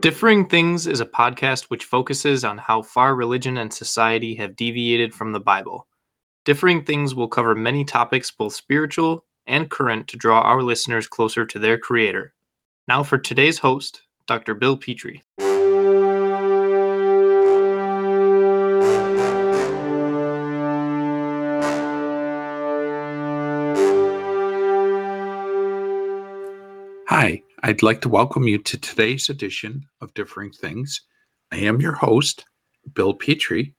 Differing Things is a podcast which focuses on how far religion and society have deviated from the Bible. Differing Things will cover many topics, both spiritual and current, to draw our listeners closer to their Creator. Now, for today's host, Dr. Bill Petrie. I'd like to welcome you to today's edition of Differing Things. I am your host, Bill Petrie,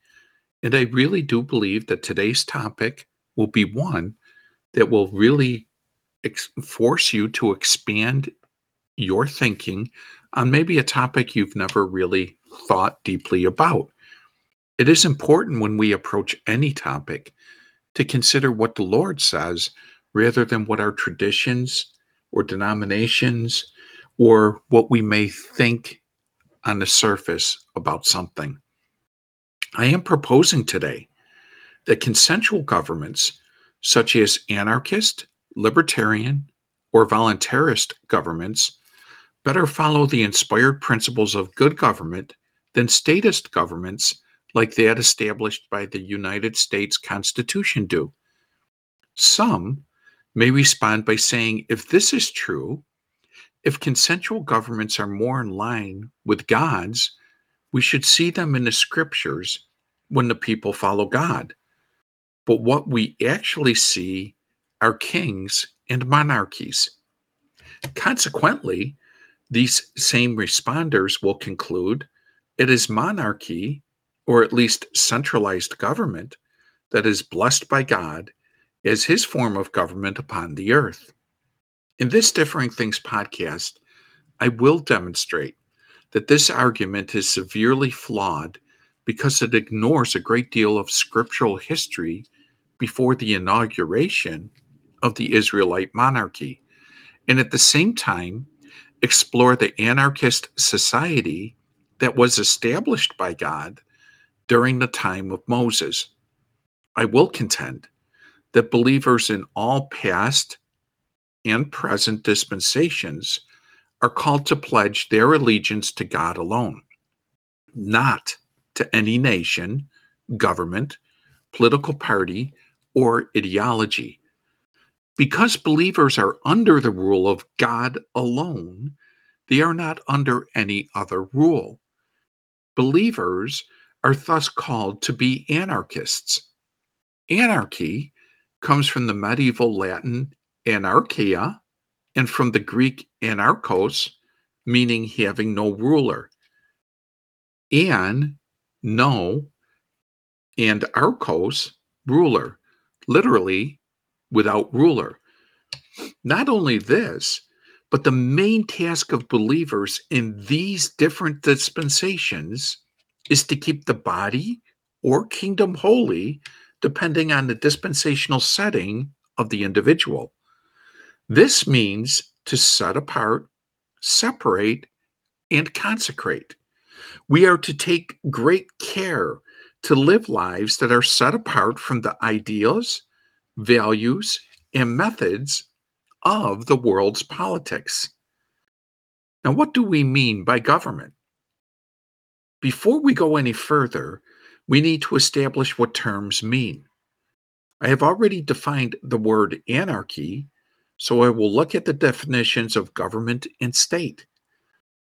and I really do believe that today's topic will be one that will really ex- force you to expand your thinking on maybe a topic you've never really thought deeply about. It is important when we approach any topic to consider what the Lord says rather than what our traditions or denominations or what we may think on the surface about something. I am proposing today that consensual governments, such as anarchist, libertarian, or voluntarist governments, better follow the inspired principles of good government than statist governments like that established by the United States Constitution do. Some may respond by saying, if this is true, if consensual governments are more in line with God's, we should see them in the scriptures when the people follow God. But what we actually see are kings and monarchies. Consequently, these same responders will conclude it is monarchy, or at least centralized government, that is blessed by God as his form of government upon the earth. In this Differing Things podcast, I will demonstrate that this argument is severely flawed because it ignores a great deal of scriptural history before the inauguration of the Israelite monarchy, and at the same time, explore the anarchist society that was established by God during the time of Moses. I will contend that believers in all past and present dispensations are called to pledge their allegiance to God alone, not to any nation, government, political party, or ideology. Because believers are under the rule of God alone, they are not under any other rule. Believers are thus called to be anarchists. Anarchy comes from the medieval Latin anarchia and from the Greek anarchos, meaning having no ruler. An, no, and archos, ruler, literally without ruler. Not only this, but the main task of believers in these different dispensations is to keep the body or kingdom holy depending on the dispensational setting of the individual. This means to set apart, separate, and consecrate. We are to take great care to live lives that are set apart from the ideas, values, and methods of the world's politics. Now, what do we mean by government? Before we go any further, we need to establish what terms mean. I have already defined the word anarchy, so I will look at the definitions of government and state.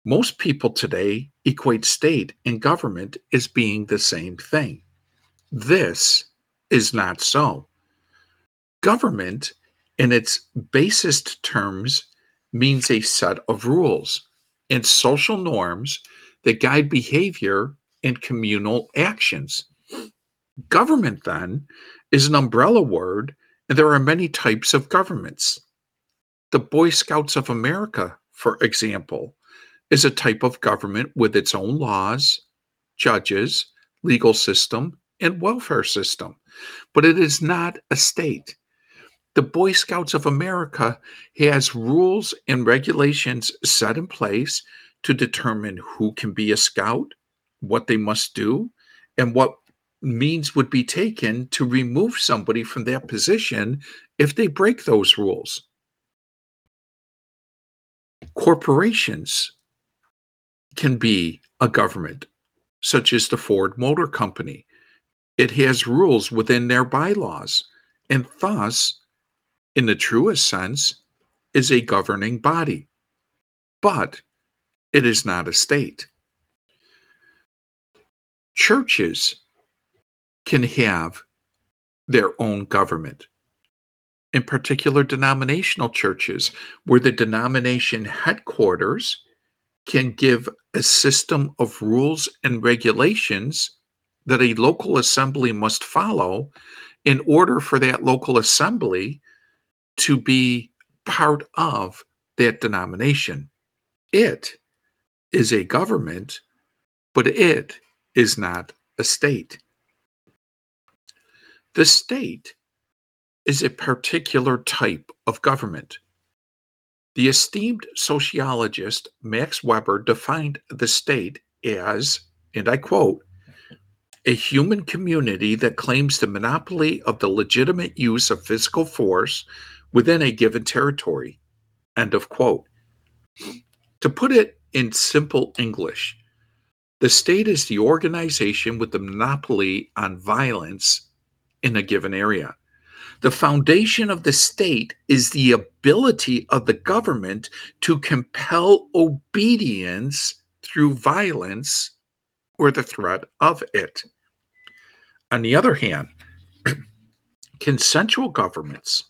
Most people today equate state and government as being the same thing. This is not so. Government, in its basest terms, means a set of rules and social norms that guide behavior and communal actions. Government, then, is an umbrella word, and there are many types of governments. The Boy Scouts of America, for example, is a type of government with its own laws, judges, legal system, and welfare system, but it is not a state. The Boy Scouts of America has rules and regulations set in place to determine who can be a scout, what they must do, and what means would be taken to remove somebody from their position if they break those rules. Corporations can be a government, such as the Ford Motor Company. It has rules within their bylaws, and thus, in the truest sense, is a governing body. But it is not a state. Churches can have their own government. In particular, denominational churches, where the denomination headquarters can give a system of rules and regulations that a local assembly must follow in order for that local assembly to be part of that denomination. It is a government, but it is not a state. The state is a particular type of government. The esteemed sociologist Max Weber defined the state as, and I quote, a human community that claims the monopoly of the legitimate use of physical force within a given territory. End of quote. To put it in simple English, the state is the organization with the monopoly on violence in a given area. The foundation of the state is the ability of the government to compel obedience through violence or the threat of it. On the other hand, consensual governments,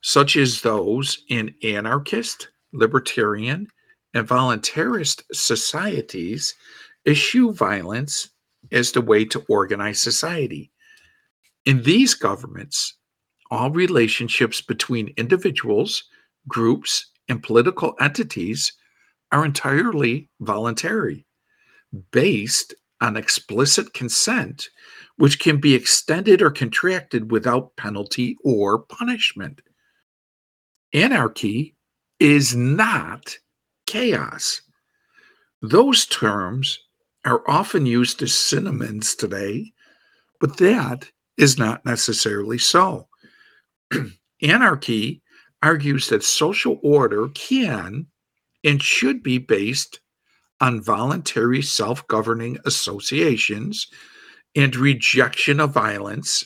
such as those in anarchist, libertarian, and voluntarist societies, eschew violence as the way to organize society. In these governments, all relationships between individuals, groups, and political entities are entirely voluntary, based on explicit consent, which can be extended or contracted without penalty or punishment. Anarchy is not chaos. Those terms are often used as synonyms today, but that is not necessarily so. Anarchy argues that social order can and should be based on voluntary self governing associations and rejection of violence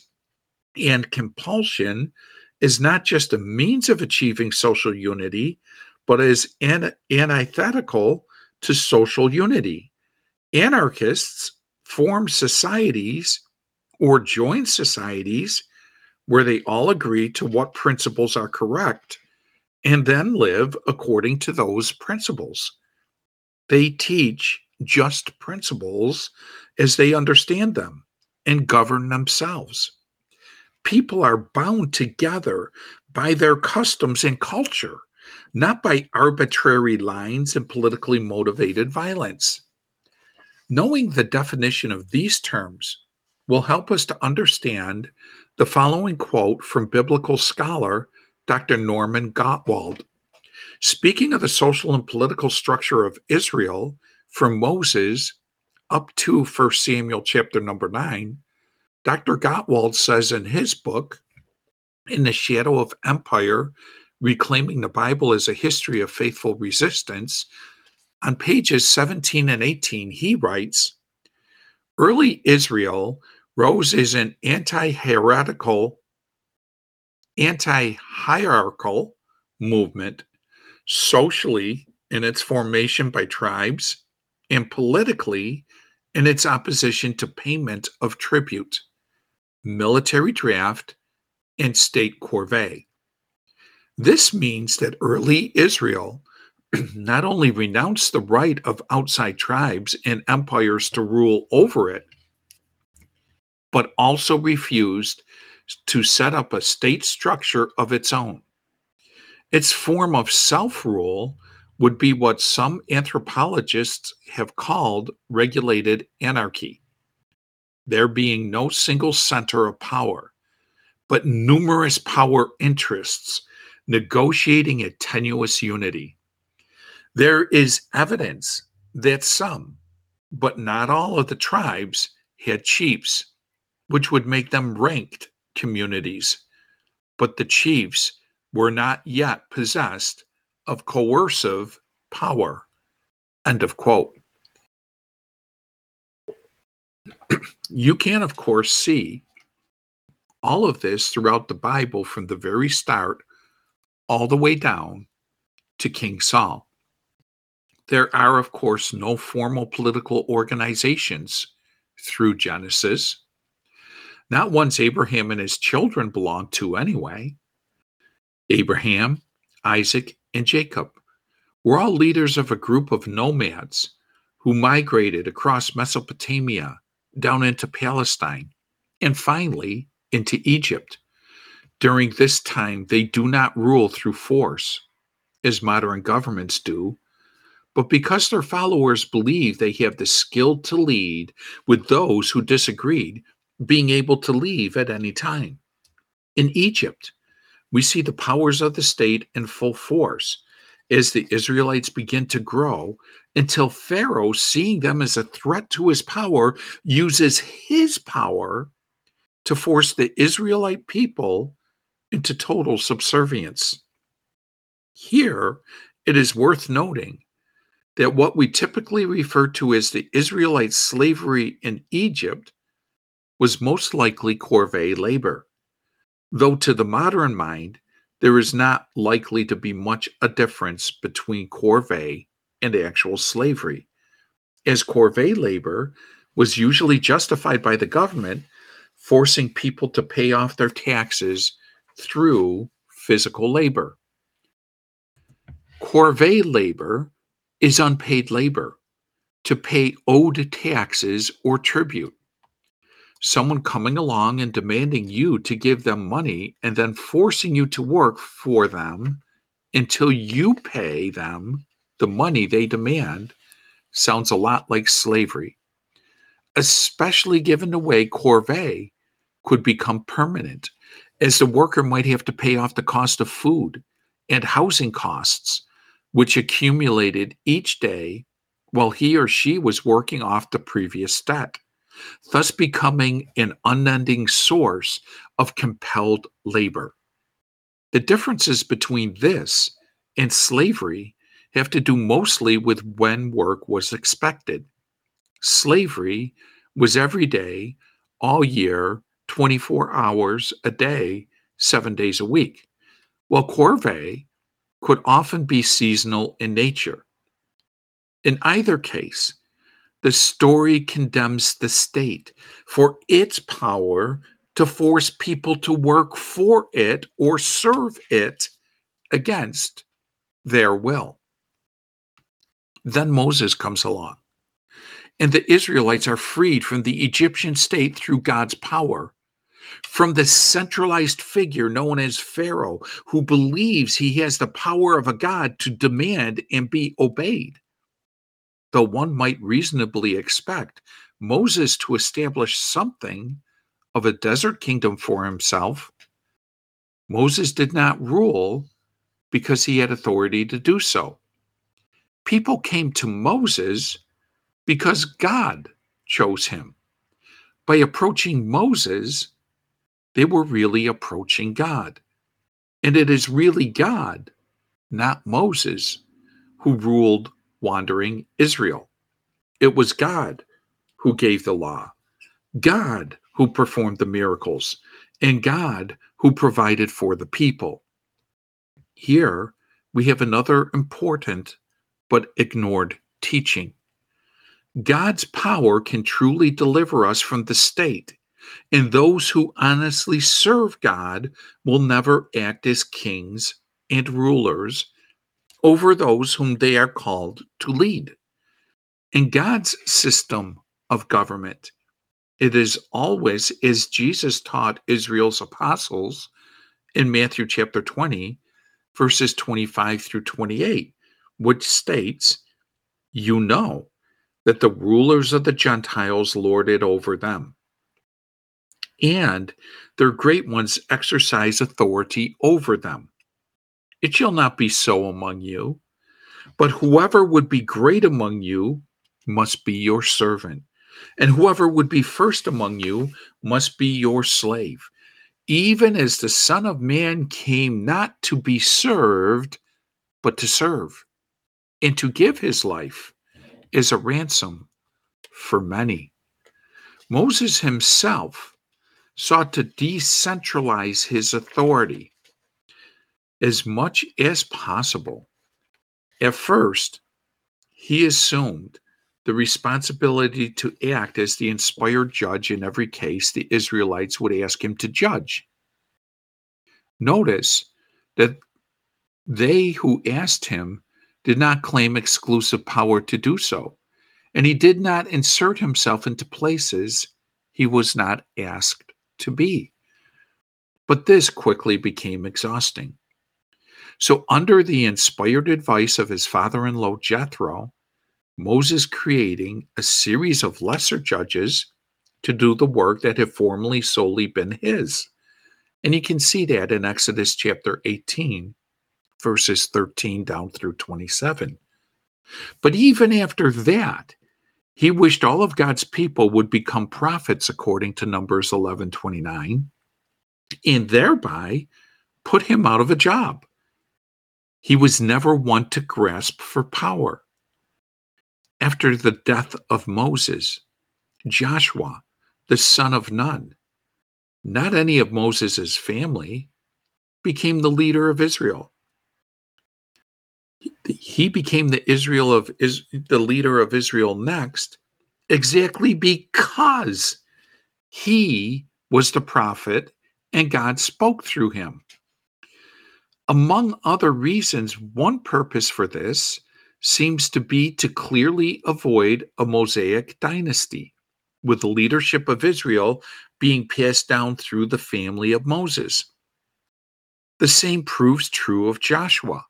and compulsion is not just a means of achieving social unity, but is an- antithetical to social unity. Anarchists form societies or join societies where they all agree to what principles are correct and then live according to those principles. They teach just principles as they understand them and govern themselves. People are bound together by their customs and culture, not by arbitrary lines and politically motivated violence. Knowing the definition of these terms will help us to understand the following quote from biblical scholar Dr. Norman Gottwald. Speaking of the social and political structure of Israel from Moses up to 1 Samuel chapter number 9, Dr. Gottwald says in his book, In the Shadow of Empire Reclaiming the Bible as a History of Faithful Resistance, on pages 17 and 18, he writes Early Israel rose as an anti-heretical, anti-hierarchical movement socially in its formation by tribes and politically in its opposition to payment of tribute, military draft, and state corvée. This means that early Israel not only renounced the right of outside tribes and empires to rule over it, but also refused to set up a state structure of its own. Its form of self rule would be what some anthropologists have called regulated anarchy, there being no single center of power, but numerous power interests negotiating a tenuous unity. There is evidence that some, but not all of the tribes had chiefs which would make them ranked communities. But the chiefs were not yet possessed of coercive power. End of quote. you can, of course, see all of this throughout the Bible from the very start all the way down to King Saul. There are, of course, no formal political organizations through Genesis, not ones Abraham and his children belonged to anyway. Abraham, Isaac, and Jacob were all leaders of a group of nomads who migrated across Mesopotamia down into Palestine and finally into Egypt. During this time, they do not rule through force, as modern governments do, but because their followers believe they have the skill to lead, with those who disagreed being able to leave at any time. In Egypt, we see the powers of the state in full force as the Israelites begin to grow until Pharaoh, seeing them as a threat to his power, uses his power to force the Israelite people into total subservience. Here, it is worth noting that what we typically refer to as the Israelite slavery in Egypt was most likely corvée labor, though to the modern mind, there is not likely to be much a difference between corvée and actual slavery, as corvée labor was usually justified by the government forcing people to pay off their taxes through physical labor. Corvée labor is unpaid labor to pay owed taxes or tribute. Someone coming along and demanding you to give them money and then forcing you to work for them until you pay them the money they demand sounds a lot like slavery, especially given the way corvée could become permanent, as the worker might have to pay off the cost of food and housing costs, which accumulated each day while he or she was working off the previous debt, thus becoming an unending source of compelled labor. The differences between this and slavery have to do mostly with when work was expected. Slavery was every day, all year, 24 hours a day, seven days a week, while corvée could often be seasonal in nature. In either case, the story condemns the state for its power to force people to work for it or serve it against their will. Then Moses comes along, and the Israelites are freed from the Egyptian state through God's power from the centralized figure known as Pharaoh, who believes he has the power of a god to demand and be obeyed. Though one might reasonably expect Moses to establish something of a desert kingdom for himself, Moses did not rule because he had authority to do so. People came to Moses because God chose him. By approaching Moses, they were really approaching God. And it is really God, not Moses, who ruled wandering Israel. It was God who gave the law, God who performed the miracles, and God who provided for the people. Here we have another important but ignored teaching. God's power can truly deliver us from the state and those who honestly serve God will never act as kings and rulers over those whom they are called to lead. In God's system of government, it is always as Jesus taught Israel's apostles in Matthew chapter 20, verses 25 through 28, which states, You know that the rulers of the Gentiles lord it over them and their great ones exercise authority over them. It shall not be so among you, but whoever would be great among you must be your servant, and whoever would be first among you must be your slave, even as the Son of Man came not to be served, but to serve, and to give his life as a ransom for many. Moses himself sought to decentralize his authority as much as possible. At first, he assumed the responsibility to act as the inspired judge in every case the Israelites would ask him to judge. Notice that they who asked him did not claim exclusive power to do so, and he did not insert himself into places he was not asked to be. But this quickly became exhausting. So, under the inspired advice of his father in law Jethro, Moses creating a series of lesser judges to do the work that had formerly solely been his. And you can see that in Exodus chapter 18, verses 13 down through 27. But even after that, he wished all of God's people would become prophets according to Numbers 11:29 and thereby put him out of a job. He was never one to grasp for power. After the death of Moses, Joshua, the son of Nun, not any of Moses' family, became the leader of Israel. He became the Israel of is the leader of Israel next, exactly because he was the prophet and God spoke through him. Among other reasons, one purpose for this seems to be to clearly avoid a Mosaic dynasty, with the leadership of Israel being passed down through the family of Moses. The same proves true of Joshua.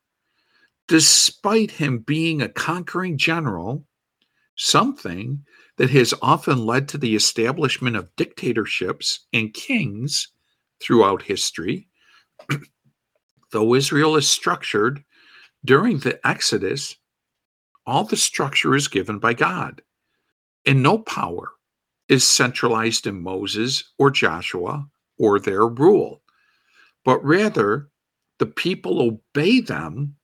Despite him being a conquering general, something that has often led to the establishment of dictatorships and kings throughout history, though Israel is structured during the Exodus all the structure is given by God, and no power is centralized in Moses or Joshua or their rule, but rather the people obey them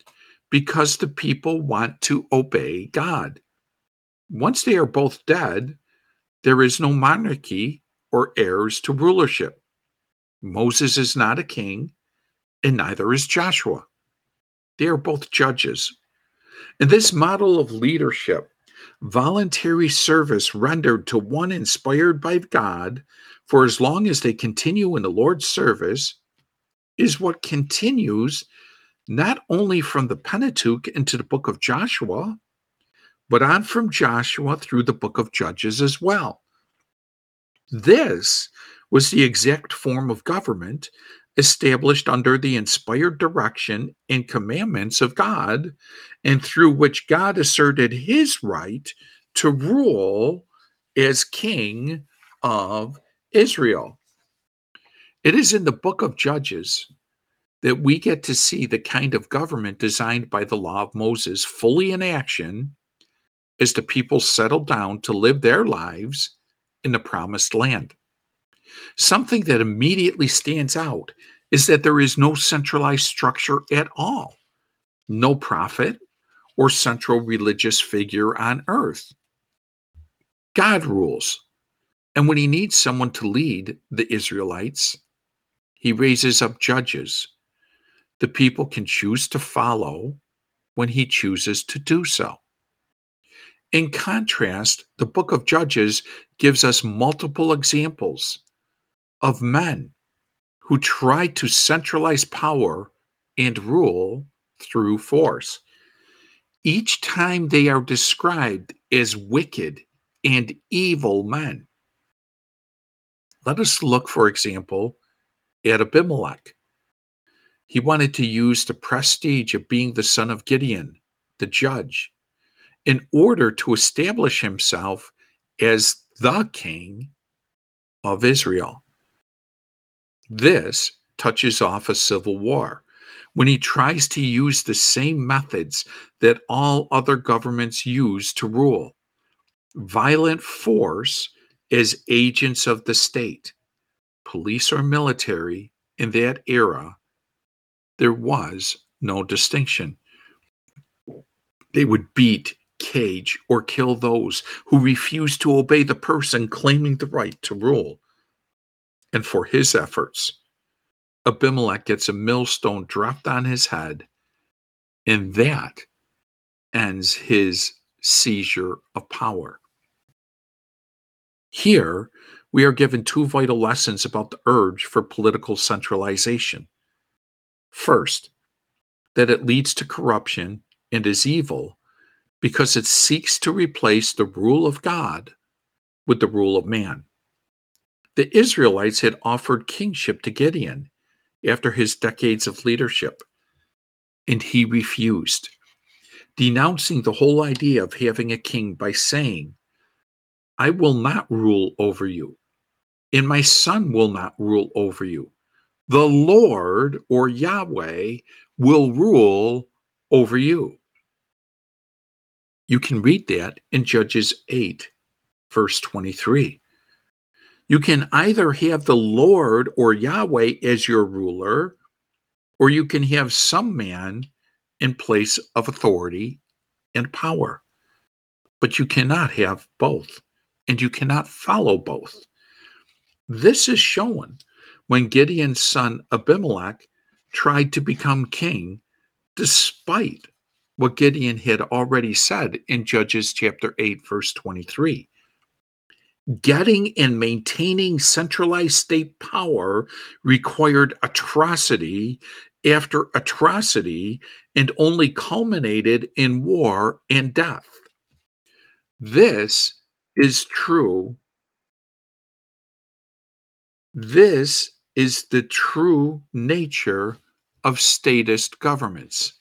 because the people want to obey God. Once they are both dead, there is no monarchy or heirs to rulership. Moses is not a king, and neither is Joshua. They are both judges in this model of leadership, voluntary service rendered to one inspired by God for as long as they continue in the Lord's service is what continues not only from the Pentateuch into the book of Joshua, but on from Joshua through the book of Judges as well. This was the exact form of government established under the inspired direction and commandments of God, and through which God asserted his right to rule as king of Israel. It is in the book of Judges that we get to see the kind of government designed by the law of Moses fully in action as the people settle down to live their lives in the promised land. Something that immediately stands out is that there is no centralized structure at all, no prophet or central religious figure on earth. God rules. And when he needs someone to lead the Israelites, he raises up judges. The people can choose to follow when he chooses to do so. In contrast, the book of Judges gives us multiple examples of men who try to centralize power and rule through force. Each time they are described as wicked and evil men. Let us look, for example, at Abimelech. He wanted to use the prestige of being the son of Gideon, the judge, in order to establish himself as the king of Israel. This touches off a civil war when he tries to use the same methods that all other governments use to rule violent force as agents of the state, police or military. In that era, there was no distinction. They would beat, cage or kill those who refused to obey the person claiming the right to rule. And for his efforts, Abimelech gets a millstone dropped on his head, and that ends his seizure of power. Here, we are given two vital lessons about the urge for political centralization. First, that it leads to corruption and is evil because it seeks to replace the rule of God with the rule of man. The Israelites had offered kingship to Gideon after his decades of leadership, and he refused, denouncing the whole idea of having a king by saying, I will not rule over you, and my son will not rule over you. The Lord or Yahweh will rule over you. You can read that in Judges 8, verse 23. You can either have the Lord or Yahweh as your ruler, or you can have some man in place of authority and power. But you cannot have both, and you cannot follow both. This is shown when Gideon's son Abimelech tried to become king despite what Gideon had already said in Judges chapter 8, verse 23. Getting and maintaining centralized state power required atrocity after atrocity and only culminated in war and death. This is true. This is the true nature of statist governments.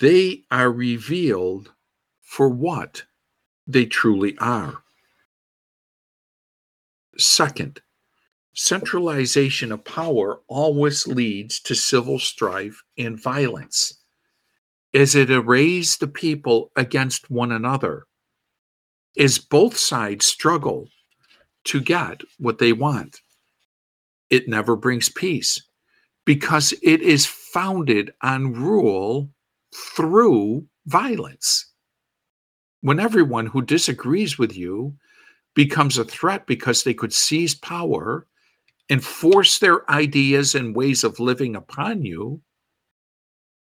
They are revealed for what they truly are. Second, centralization of power always leads to civil strife and violence, as it arrays the people against one another, as both sides struggle to get what they want. It never brings peace because it is founded on rule through violence. When everyone who disagrees with you becomes a threat because they could seize power and force their ideas and ways of living upon you,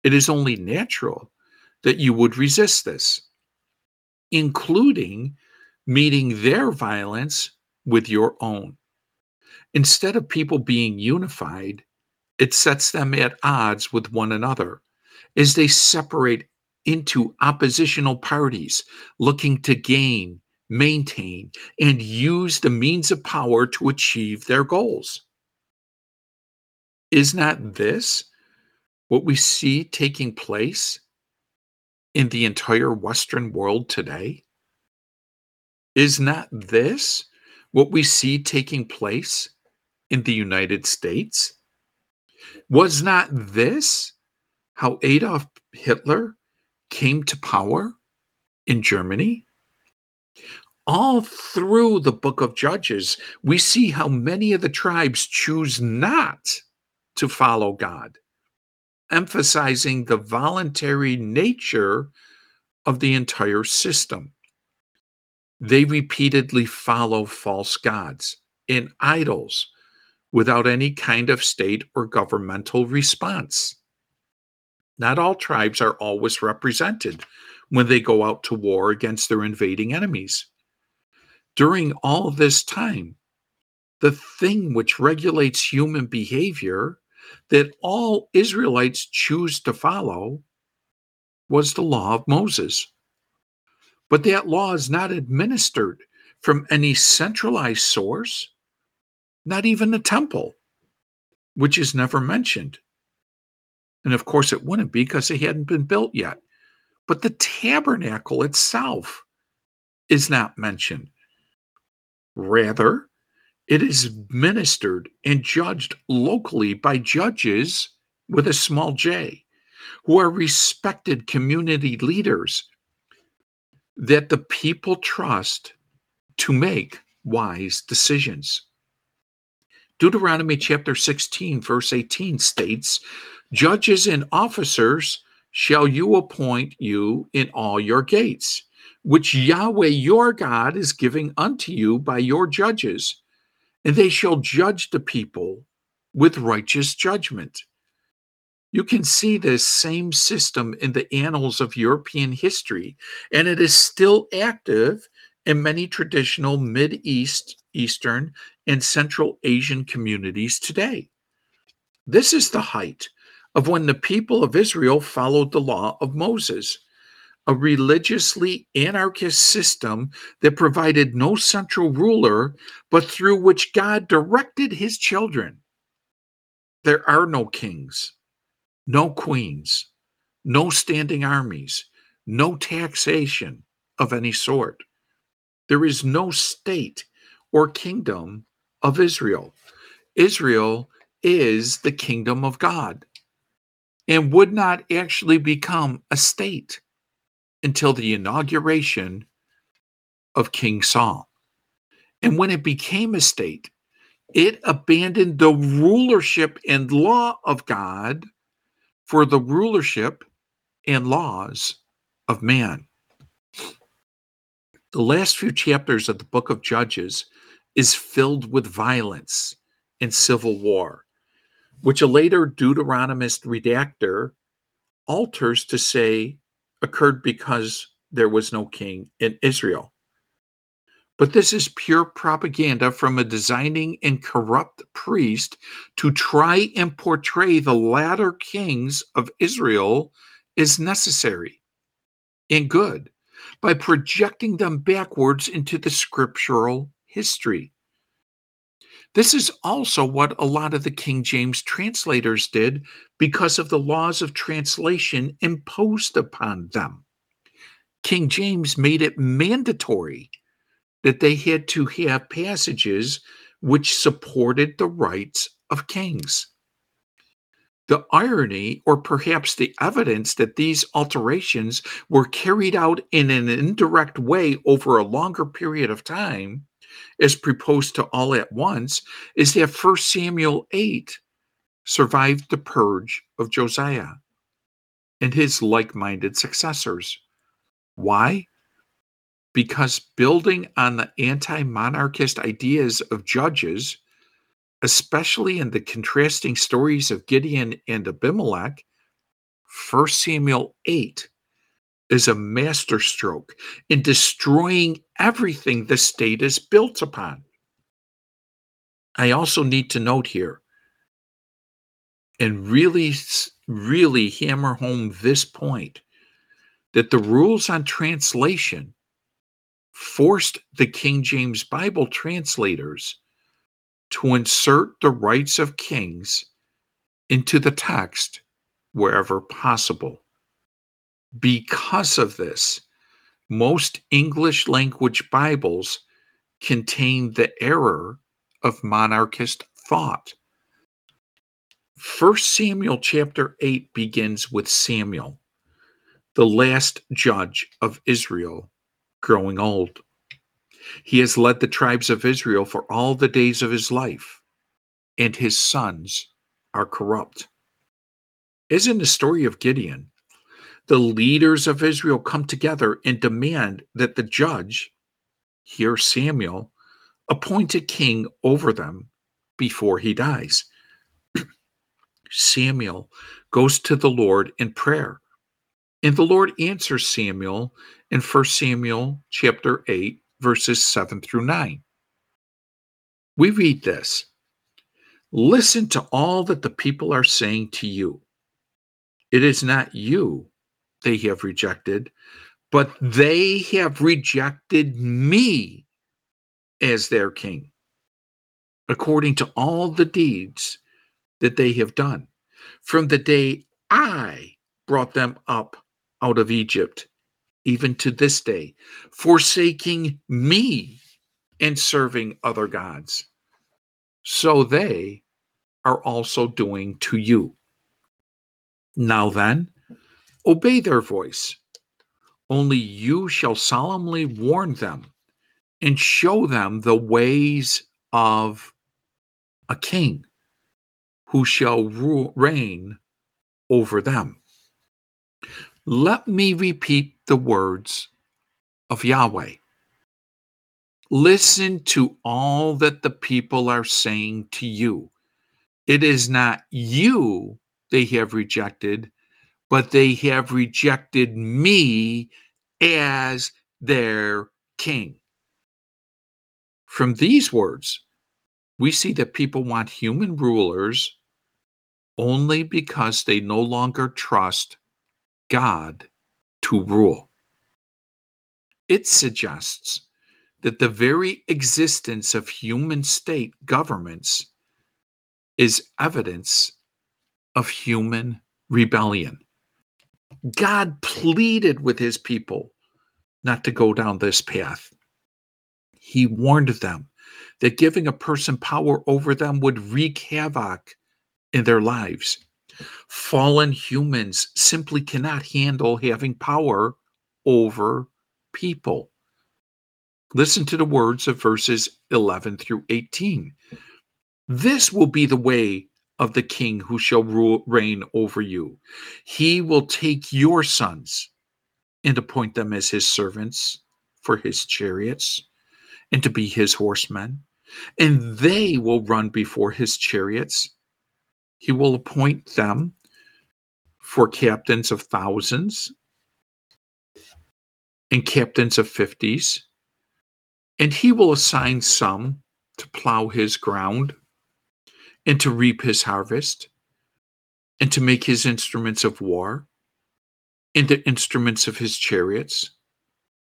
it is only natural that you would resist this, including meeting their violence with your own. Instead of people being unified, it sets them at odds with one another as they separate into oppositional parties looking to gain, maintain, and use the means of power to achieve their goals. Is not this what we see taking place in the entire Western world today? Is not this what we see taking place in the United States? Was not this how Adolf Hitler came to power in Germany? All through the book of Judges, we see how many of the tribes choose not to follow God, emphasizing the voluntary nature of the entire system. They repeatedly follow false gods and idols without any kind of state or governmental response. Not all tribes are always represented when they go out to war against their invading enemies. During all this time, the thing which regulates human behavior that all Israelites choose to follow was the law of Moses. But that law is not administered from any centralized source, not even the temple, which is never mentioned. And of course, it wouldn't be because it hadn't been built yet. But the tabernacle itself is not mentioned. Rather, it is ministered and judged locally by judges with a small j, who are respected community leaders that the people trust to make wise decisions. Deuteronomy chapter 16, verse 18 states Judges and officers shall you appoint you in all your gates, which Yahweh your God is giving unto you by your judges, and they shall judge the people with righteous judgment. You can see this same system in the annals of European history, and it is still active in many traditional Mid East, Eastern, and Central Asian communities today. This is the height of when the people of Israel followed the law of Moses, a religiously anarchist system that provided no central ruler, but through which God directed his children. There are no kings, no queens, no standing armies, no taxation of any sort. There is no state or kingdom of Israel. Israel is the kingdom of God and would not actually become a state until the inauguration of King Saul. And when it became a state, it abandoned the rulership and law of God for the rulership and laws of man. The last few chapters of the book of Judges is filled with violence and civil war which a later Deuteronomist redactor alters to say occurred because there was no king in Israel. But this is pure propaganda from a designing and corrupt priest to try and portray the latter kings of Israel as necessary and good by projecting them backwards into the scriptural history. This is also what a lot of the King James translators did because of the laws of translation imposed upon them. King James made it mandatory that they had to have passages which supported the rights of kings. The irony, or perhaps the evidence, that these alterations were carried out in an indirect way over a longer period of time as proposed to all at once is that First Samuel 8 survived the purge of Josiah and his like minded successors. Why? Because building on the anti monarchist ideas of judges, especially in the contrasting stories of Gideon and Abimelech, 1 Samuel 8 is a masterstroke in destroying everything the state is built upon. I also need to note here and really, really hammer home this point that the rules on translation forced the King James Bible translators to insert the rights of kings into the text wherever possible. Because of this, most English language Bibles contain the error of monarchist thought. 1 Samuel chapter 8 begins with Samuel, the last judge of Israel, growing old. He has led the tribes of Israel for all the days of his life, and his sons are corrupt. As in the story of Gideon, the leaders of Israel come together and demand that the judge, here Samuel, appoint a king over them before he dies. Samuel goes to the Lord in prayer. And the Lord answers Samuel in 1 Samuel chapter 8 verses 7 through 9. We read this. Listen to all that the people are saying to you. It is not you they have rejected, but they have rejected me as their king, according to all the deeds that they have done. From the day I brought them up out of Egypt, even to this day, forsaking me and serving other gods. So they are also doing to you. Now then, Obey their voice. Only you shall solemnly warn them and show them the ways of a king who shall rule, reign over them. Let me repeat the words of Yahweh. Listen to all that the people are saying to you. It is not you they have rejected, but they have rejected me as their king. From these words, we see that people want human rulers only because they no longer trust God to rule. It suggests that the very existence of human state governments is evidence of human rebellion. God pleaded with his people not to go down this path. He warned them that giving a person power over them would wreak havoc in their lives. Fallen humans simply cannot handle having power over people. Listen to the words of verses 11 through 18. This will be the way of the king who shall rule, reign over you. He will take your sons and appoint them as his servants for his chariots and to be his horsemen, and they will run before his chariots. He will appoint them for captains of thousands and captains of fifties, and he will assign some to plow his ground and to reap his harvest and to make his instruments of war and the instruments of his chariots.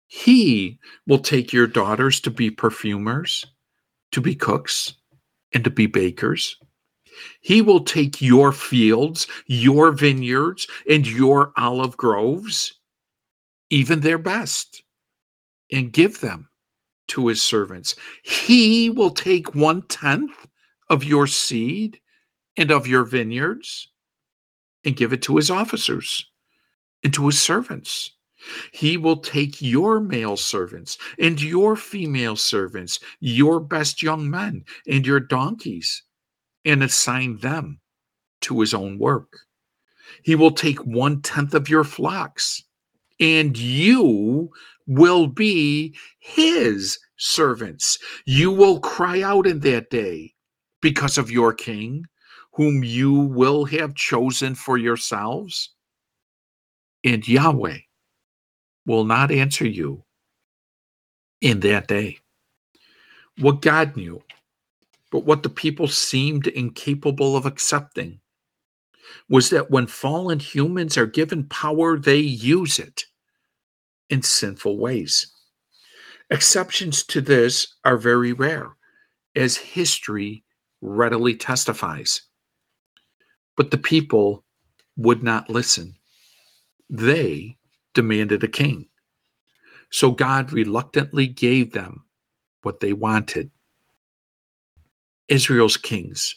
He will take your daughters to be perfumers, to be cooks, and to be bakers. He will take your fields, your vineyards, and your olive groves even their best, and give them to his servants. He will take one tenth of your seed and of your vineyards and give it to his officers and to his servants. He will take your male servants and your female servants, your best young men and your donkeys, and assign them to his own work. He will take one tenth of your flocks and you will be his servants. You will cry out in that day because of your king, whom you will have chosen for yourselves. And Yahweh will not answer you in that day. What God knew, but what the people seemed incapable of accepting, was that when fallen humans are given power, they use it in sinful ways. Exceptions to this are very rare, as history readily testifies. But the people would not listen. They demanded a king. So God reluctantly gave them what they wanted. Israel's kings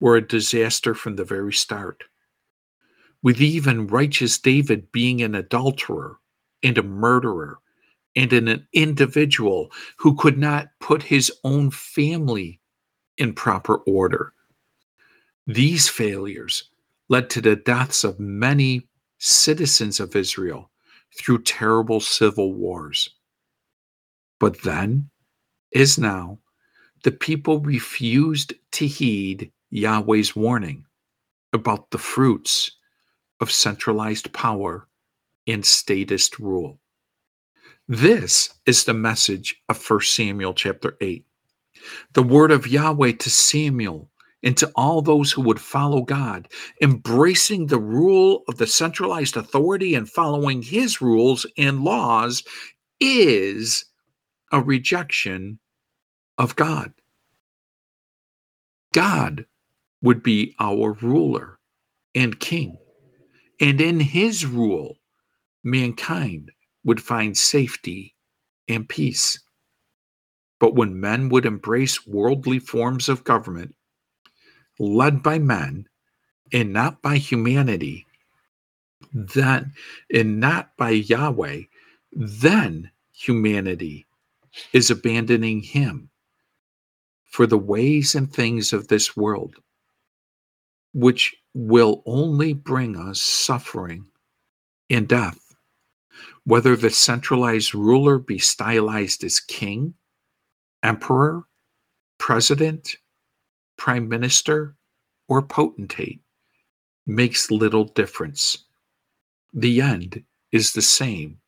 were a disaster from the very start, with even righteous David being an adulterer and a murderer and an individual who could not put his own family in proper order. These failures led to the deaths of many citizens of Israel through terrible civil wars. But then, as now, the people refused to heed Yahweh's warning about the fruits of centralized power and statist rule. This is the message of 1 Samuel chapter 8. The word of Yahweh to Samuel and to all those who would follow God, embracing the rule of the centralized authority and following his rules and laws is a rejection of God. God would be our ruler and king. And in his rule, mankind would find safety and peace. But when men would embrace worldly forms of government, led by men and not by humanity, then and not by Yahweh, then humanity is abandoning him for the ways and things of this world, which will only bring us suffering and death. Whether the centralized ruler be stylized as king, emperor, president, prime minister, or potentate makes little difference. The end is the same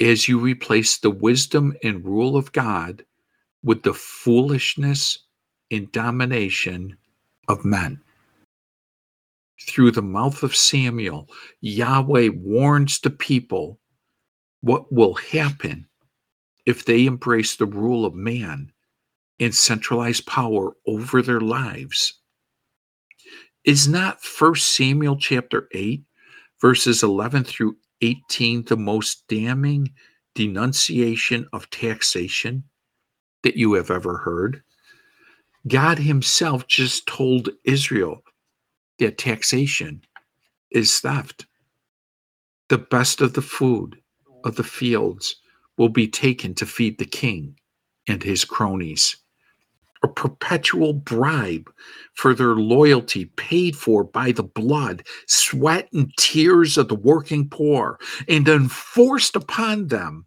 as you replace the wisdom and rule of God with the foolishness and domination of men. Through the mouth of Samuel, Yahweh warns the people what will happen if they embrace the rule of man and centralize power over their lives. Is not 1 Samuel chapter 8, verses 11 through 18 the most damning denunciation of taxation that you have ever heard? God Himself just told Israel that taxation is theft. The best of the food of the fields will be taken to feed the king and his cronies. A perpetual bribe for their loyalty paid for by the blood, sweat, and tears of the working poor, and enforced upon them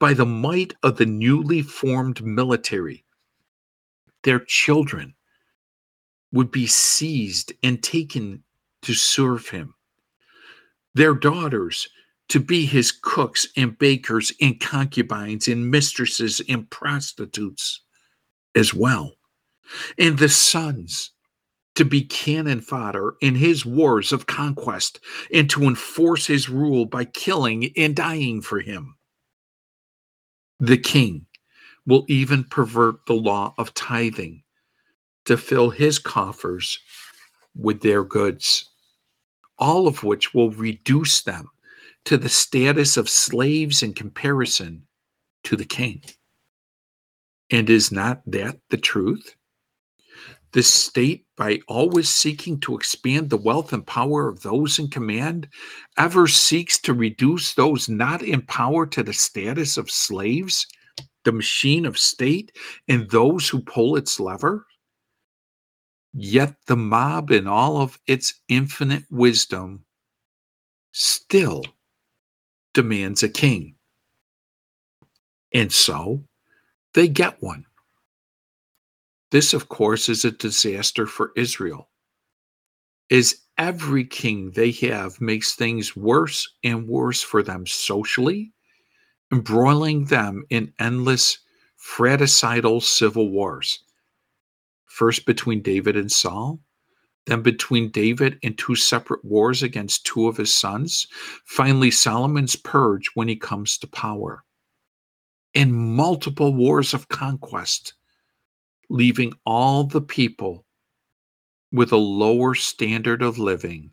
by the might of the newly formed military. Their children would be seized and taken to serve him. Their daughters to be his cooks and bakers and concubines and mistresses and prostitutes as well. And the sons to be cannon fodder in his wars of conquest and to enforce his rule by killing and dying for him. The king will even pervert the law of tithing to fill his coffers with their goods, all of which will reduce them to the status of slaves in comparison to the king. And is not that the truth? The state, by always seeking to expand the wealth and power of those in command, ever seeks to reduce those not in power to the status of slaves, the machine of state, and those who pull its lever? Yet the mob, in all of its infinite wisdom, still demands a king. And so they get one. This, of course, is a disaster for Israel, as every king they have makes things worse and worse for them socially, embroiling them in endless fratricidal civil wars. First between David and Saul, then between David and two separate wars against two of his sons, finally Solomon's purge when he comes to power, and multiple wars of conquest, leaving all the people with a lower standard of living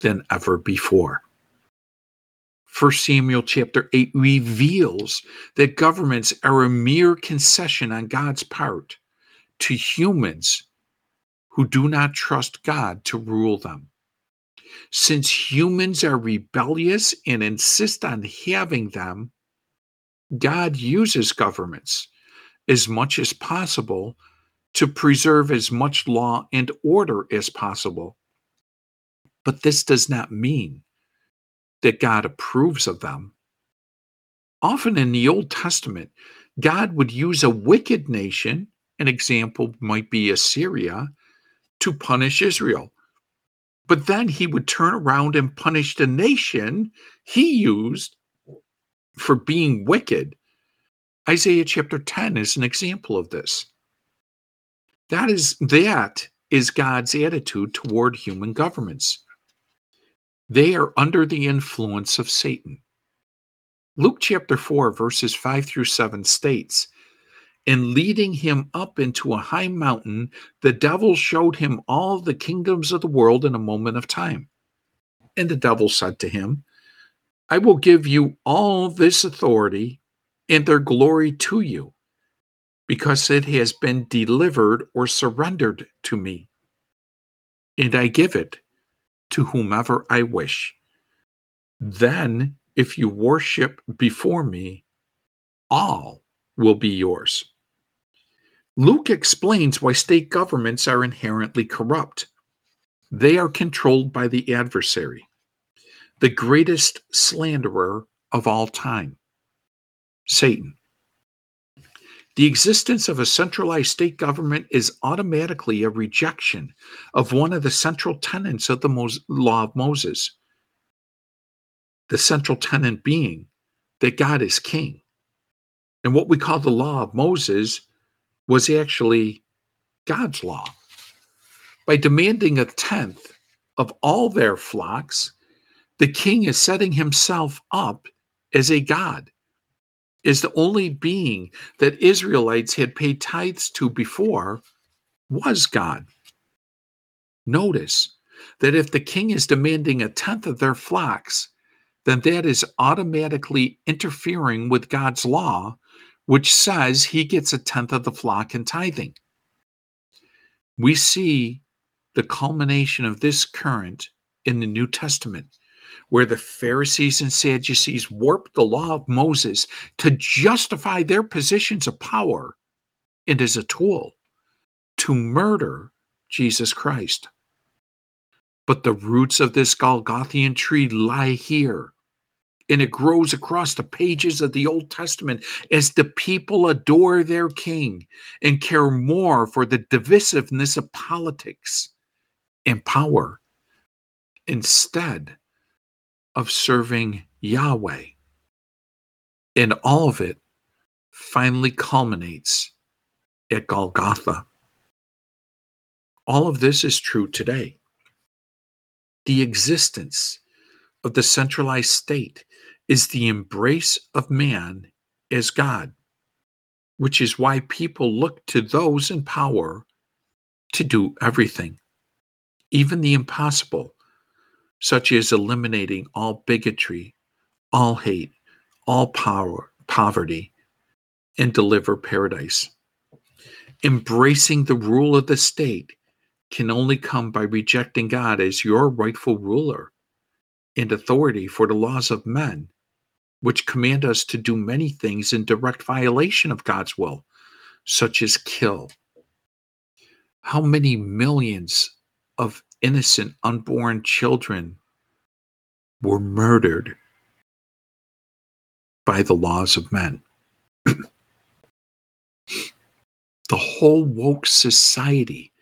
than ever before. 1 Samuel chapter 8 reveals that governments are a mere concession on God's part to humans who do not trust God to rule them. Since humans are rebellious and insist on having them, God uses governments as much as possible to preserve as much law and order as possible. But this does not mean that God approves of them. Often in the Old Testament, God would use a wicked nation an example might be Assyria, to punish Israel. But then he would turn around and punish the nation he used for being wicked. Isaiah chapter 10 is an example of this. That is that is God's attitude toward human governments. They are under the influence of Satan. Luke chapter 4 verses 5 through 7 states, and leading him up into a high mountain, the devil showed him all the kingdoms of the world in a moment of time. And the devil said to him, I will give you all this authority and their glory to you, because it has been delivered or surrendered to me. And I give it to whomever I wish. Then, if you worship before me, all will be yours. Luke explains why state governments are inherently corrupt. They are controlled by the adversary. the greatest slanderer of all time Satan. The existence of a centralized state government is automatically a rejection of one of the central tenets of the law of Moses. The central tenet being that God is king. And what we call the law of Moses was actually God's law. By demanding a tenth of all their flocks, the king is setting himself up as a god, is the only being that Israelites had paid tithes to before was God. Notice that if the king is demanding a tenth of their flocks, then that is automatically interfering with God's law, which says he gets a tenth of the flock in tithing. We see the culmination of this current in the New Testament, where the Pharisees and Sadducees warped the law of Moses to justify their positions of power and as a tool to murder Jesus Christ. But the roots of this Golgothian tree lie here. And it grows across the pages of the Old Testament as the people adore their king and care more for the divisiveness of politics and power instead of serving Yahweh. And all of it finally culminates at Golgotha. All of this is true today the existence of the centralized state is the embrace of man as God, which is why people look to those in power to do everything, even the impossible, such as eliminating all bigotry, all hate, all power, poverty, and deliver paradise. Embracing the rule of the state can only come by rejecting God as your rightful ruler and authority for the laws of men, which command us to do many things in direct violation of God's will, such as kill. How many millions of innocent unborn children were murdered by the laws of men? the whole woke society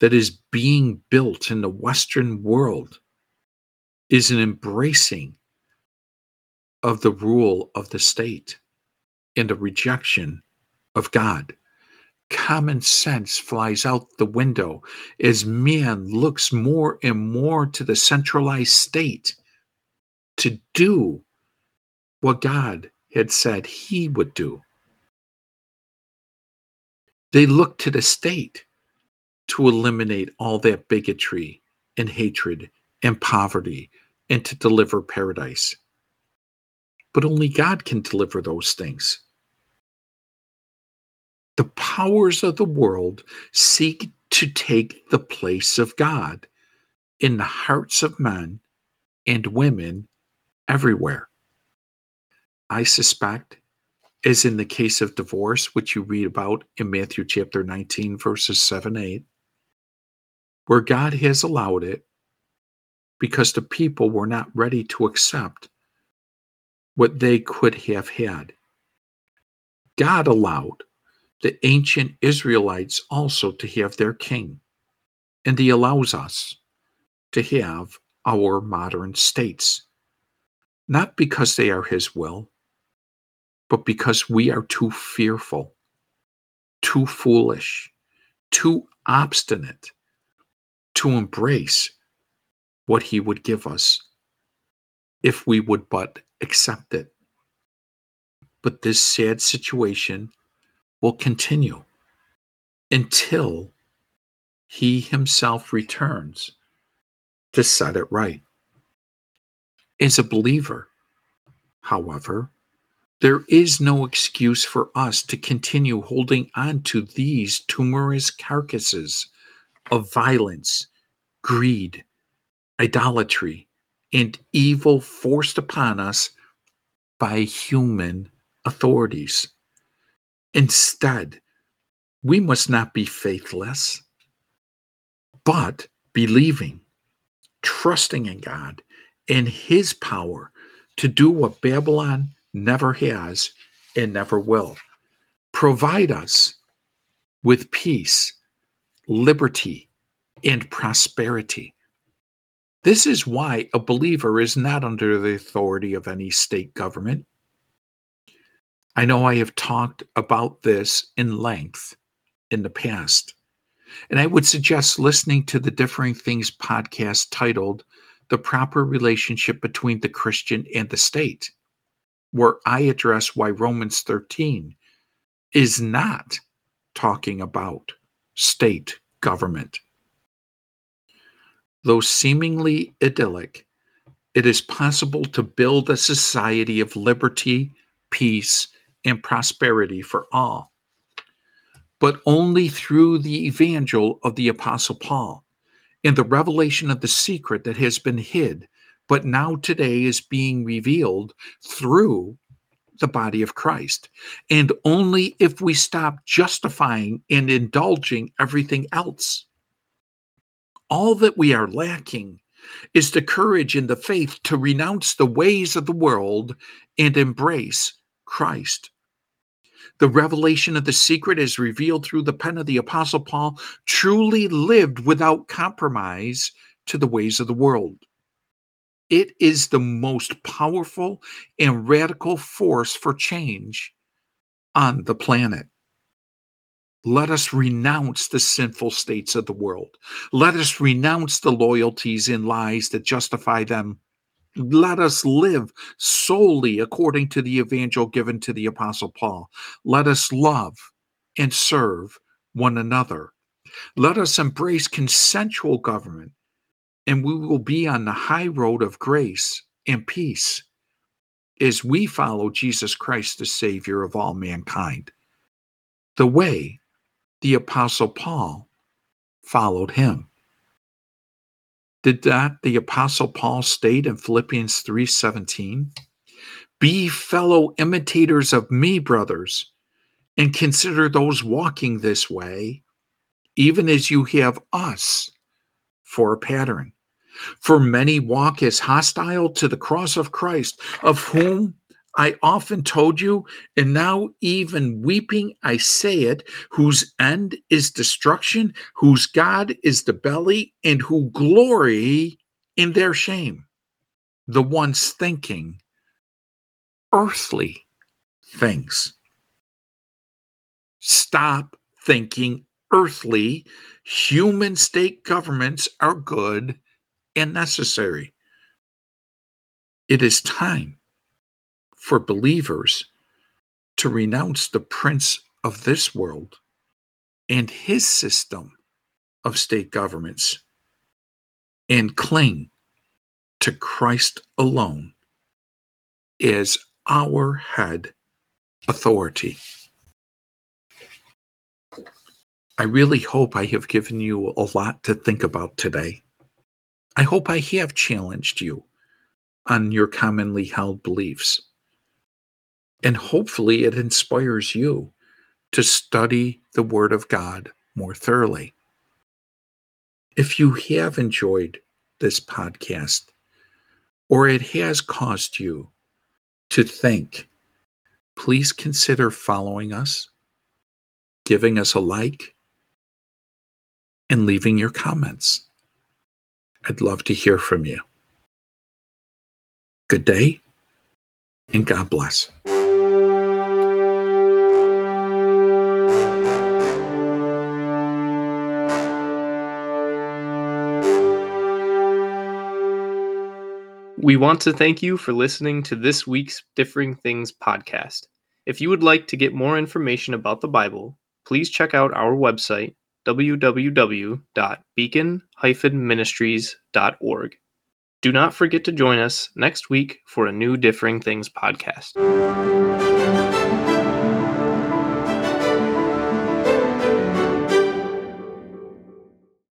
that is being built in the Western world is an embracing of the rule of the state and a rejection of God. Common sense flies out the window as man looks more and more to the centralized state to do what God had said he would do. They look to the state to eliminate all that bigotry and hatred and poverty and to deliver paradise. But only God can deliver those things. The powers of the world seek to take the place of God in the hearts of men and women everywhere. I suspect, as in the case of divorce, which you read about in Matthew chapter 19, verses 7 8, where God has allowed it because the people were not ready to accept what they could have had. God allowed the ancient Israelites also to have their king, and He allows us to have our modern states, not because they are His will, but because we are too fearful, too foolish, too obstinate to embrace what he would give us if we would but accept it. But this sad situation will continue until he himself returns to set it right. As a believer, however, there is no excuse for us to continue holding on to these tumorous carcasses of violence, greed, idolatry, and evil forced upon us by human authorities. Instead, we must not be faithless, but believing, trusting in God, and his power to do what Babylon never has and never will provide us with peace, liberty, and prosperity. This is why a believer is not under the authority of any state government. I know I have talked about this in length in the past, and I would suggest listening to the Differing Things podcast titled The Proper Relationship Between the Christian and the State, where I address why Romans 13 is not talking about state government. Though seemingly idyllic, it is possible to build a society of liberty, peace, and prosperity for all, but only through the evangel of the Apostle Paul and the revelation of the secret that has been hid, but now today is being revealed through the body of Christ. And only if we stop justifying and indulging everything else all that we are lacking is the courage and the faith to renounce the ways of the world and embrace Christ. The revelation of the secret is revealed through the pen of the Apostle Paul, truly lived without compromise to the ways of the world. It is the most powerful and radical force for change on the planet. Let us renounce the sinful states of the world. Let us renounce the loyalties and lies that justify them. Let us live solely according to the evangel given to the Apostle Paul. Let us love and serve one another. Let us embrace consensual government, and we will be on the high road of grace and peace as we follow Jesus Christ, the Savior of all mankind. The way the Apostle Paul followed him. Did that the Apostle Paul state in Philippians 3:17? Be fellow imitators of me, brothers, and consider those walking this way, even as you have us for a pattern. For many walk as hostile to the cross of Christ, of whom I often told you, and now even weeping, I say it, whose end is destruction, whose God is the belly, and who glory in their shame. The ones thinking earthly things. Stop thinking earthly. Human state governments are good and necessary. It is time for believers to renounce the prince of this world and his system of state governments and cling to Christ alone as our head authority. I really hope I have given you a lot to think about today. I hope I have challenged you on your commonly held beliefs. And hopefully, it inspires you to study the Word of God more thoroughly. If you have enjoyed this podcast, or it has caused you to think, please consider following us, giving us a like, and leaving your comments. I'd love to hear from you. Good day, and God bless. We want to thank you for listening to this week's Differing Things podcast. If you would like to get more information about the Bible, please check out our website, www.beacon-ministries.org. Do not forget to join us next week for a new Differing Things podcast.